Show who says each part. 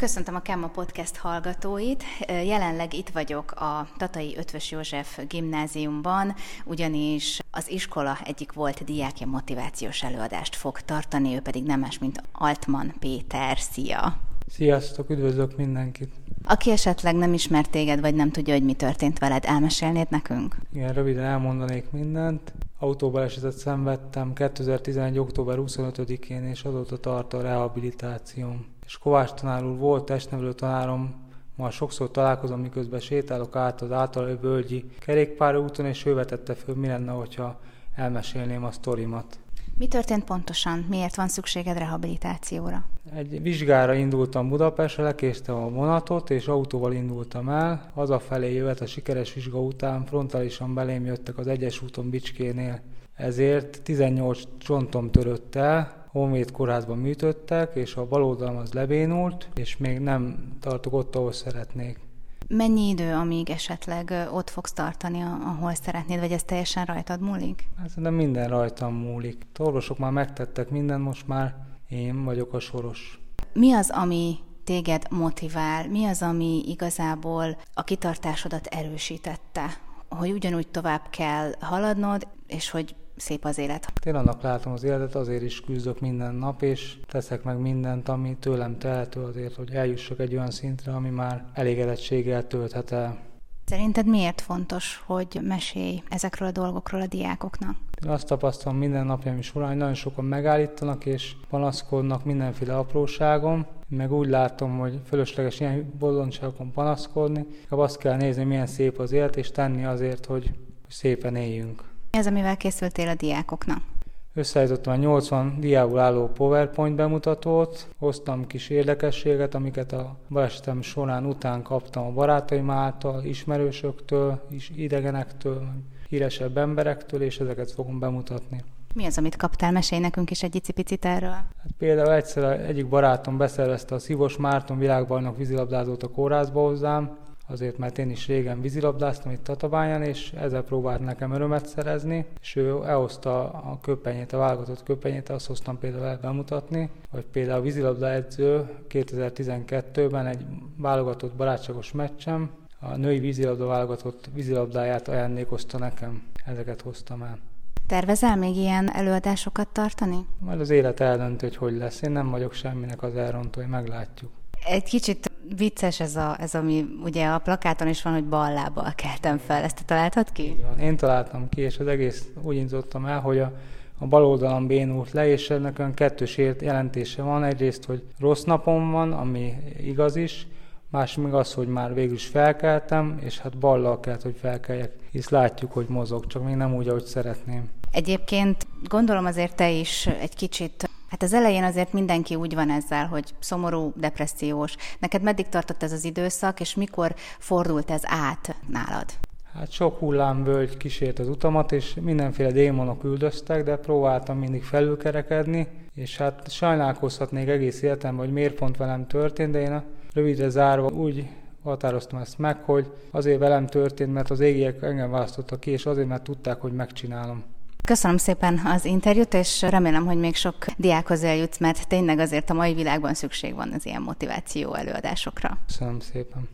Speaker 1: Köszöntöm a Kemma Podcast hallgatóit. Jelenleg itt vagyok a Tatai Ötvös József gimnáziumban, ugyanis az iskola egyik volt diákja motivációs előadást fog tartani, ő pedig nem más, mint Altman Péter. Szia!
Speaker 2: Sziasztok, üdvözlök mindenkit!
Speaker 1: Aki esetleg nem ismer téged, vagy nem tudja, hogy mi történt veled, elmesélnéd nekünk?
Speaker 2: Igen, röviden elmondanék mindent. Autóbalesetet szenvedtem 2011. október 25-én, és azóta tart a rehabilitációm és Kovács tanár úr volt testnevelő tanárom, ma sokszor találkozom, miközben sétálok át az által völgyi kerékpárúton, és ő vetette föl, mi lenne, hogyha elmesélném a sztorimat.
Speaker 1: Mi történt pontosan? Miért van szükséged rehabilitációra?
Speaker 2: Egy vizsgára indultam Budapestre, lekéstem a vonatot, és autóval indultam el. Hazafelé jövet a sikeres vizsga után, frontálisan belém jöttek az egyes úton Bicskénél. Ezért 18 csontom törött el, Honvéd kórházban műtöttek, és a bal oldalam az lebénult, és még nem tartok ott, ahol szeretnék.
Speaker 1: Mennyi idő, amíg esetleg ott fogsz tartani, ahol szeretnéd, vagy ez teljesen rajtad múlik?
Speaker 2: Hát nem minden rajtam múlik. A orvosok már megtettek minden, most már én vagyok a soros.
Speaker 1: Mi az, ami téged motivál? Mi az, ami igazából a kitartásodat erősítette? Hogy ugyanúgy tovább kell haladnod, és hogy szép az élet.
Speaker 2: Én annak látom az életet, azért is küzdök minden nap, és teszek meg mindent, ami tőlem tehető azért, hogy eljussak egy olyan szintre, ami már elégedettséggel tölthet el.
Speaker 1: Szerinted miért fontos, hogy mesélj ezekről a dolgokról a diákoknak?
Speaker 2: Én azt tapasztalom minden napjaim során, hogy nagyon sokan megállítanak és panaszkodnak mindenféle apróságom, meg úgy látom, hogy fölösleges ilyen bolondságokon panaszkodni, azt kell nézni, milyen szép az élet, és tenni azért, hogy szépen éljünk.
Speaker 1: Mi az, amivel készültél a diákoknak?
Speaker 2: Összeállítottam a 80 diából álló PowerPoint bemutatót, hoztam kis érdekességet, amiket a balesetem során után kaptam a barátaim által, ismerősöktől, is idegenektől, híresebb emberektől, és ezeket fogom bemutatni.
Speaker 1: Mi az, amit kaptál? Mesélj nekünk is egy icipicit erről. Hát
Speaker 2: például egyszer egyik barátom beszervezte a Szivos Márton világbajnok vízilabdázót a kórházba hozzám, azért mert én is régen vízilabdáztam itt Tatabányán, és ezzel próbált nekem örömet szerezni, és ő elhozta a köpenyét, a válogatott köpenyét, azt hoztam például el bemutatni, hogy például a vízilabda edző 2012-ben egy válogatott barátságos meccsem, a női vízilabda válogatott vízilabdáját ajándékozta nekem, ezeket hoztam el.
Speaker 1: Tervezel még ilyen előadásokat tartani?
Speaker 2: Majd az élet eldöntő, hogy hogy lesz. Én nem vagyok semminek az elrontói, meglátjuk.
Speaker 1: Egy kicsit vicces ez, a, ez, ami ugye a plakáton is van, hogy bal lábbal keltem fel. Ezt te találtad ki?
Speaker 2: Én találtam ki, és az egész úgy indítottam el, hogy a, a bal oldalon bénult le, és ennek olyan kettős jelentése van. Egyrészt, hogy rossz napom van, ami igaz is, más még az, hogy már végül is felkeltem, és hát ballal kellett, hogy felkeljek, hisz látjuk, hogy mozog, csak még nem úgy, ahogy szeretném.
Speaker 1: Egyébként gondolom azért te is egy kicsit Hát az elején azért mindenki úgy van ezzel, hogy szomorú, depressziós. Neked meddig tartott ez az időszak, és mikor fordult ez át nálad?
Speaker 2: Hát sok hullámvölgy kísért az utamat, és mindenféle démonok üldöztek, de próbáltam mindig felülkerekedni, és hát sajnálkozhatnék egész életemben, hogy miért pont velem történt, de én a rövidre zárva úgy határoztam ezt meg, hogy azért velem történt, mert az égiek engem választottak ki, és azért, mert tudták, hogy megcsinálom.
Speaker 1: Köszönöm szépen az interjút, és remélem, hogy még sok diákhoz eljutsz, mert tényleg azért a mai világban szükség van az ilyen motiváció előadásokra.
Speaker 2: Köszönöm szépen.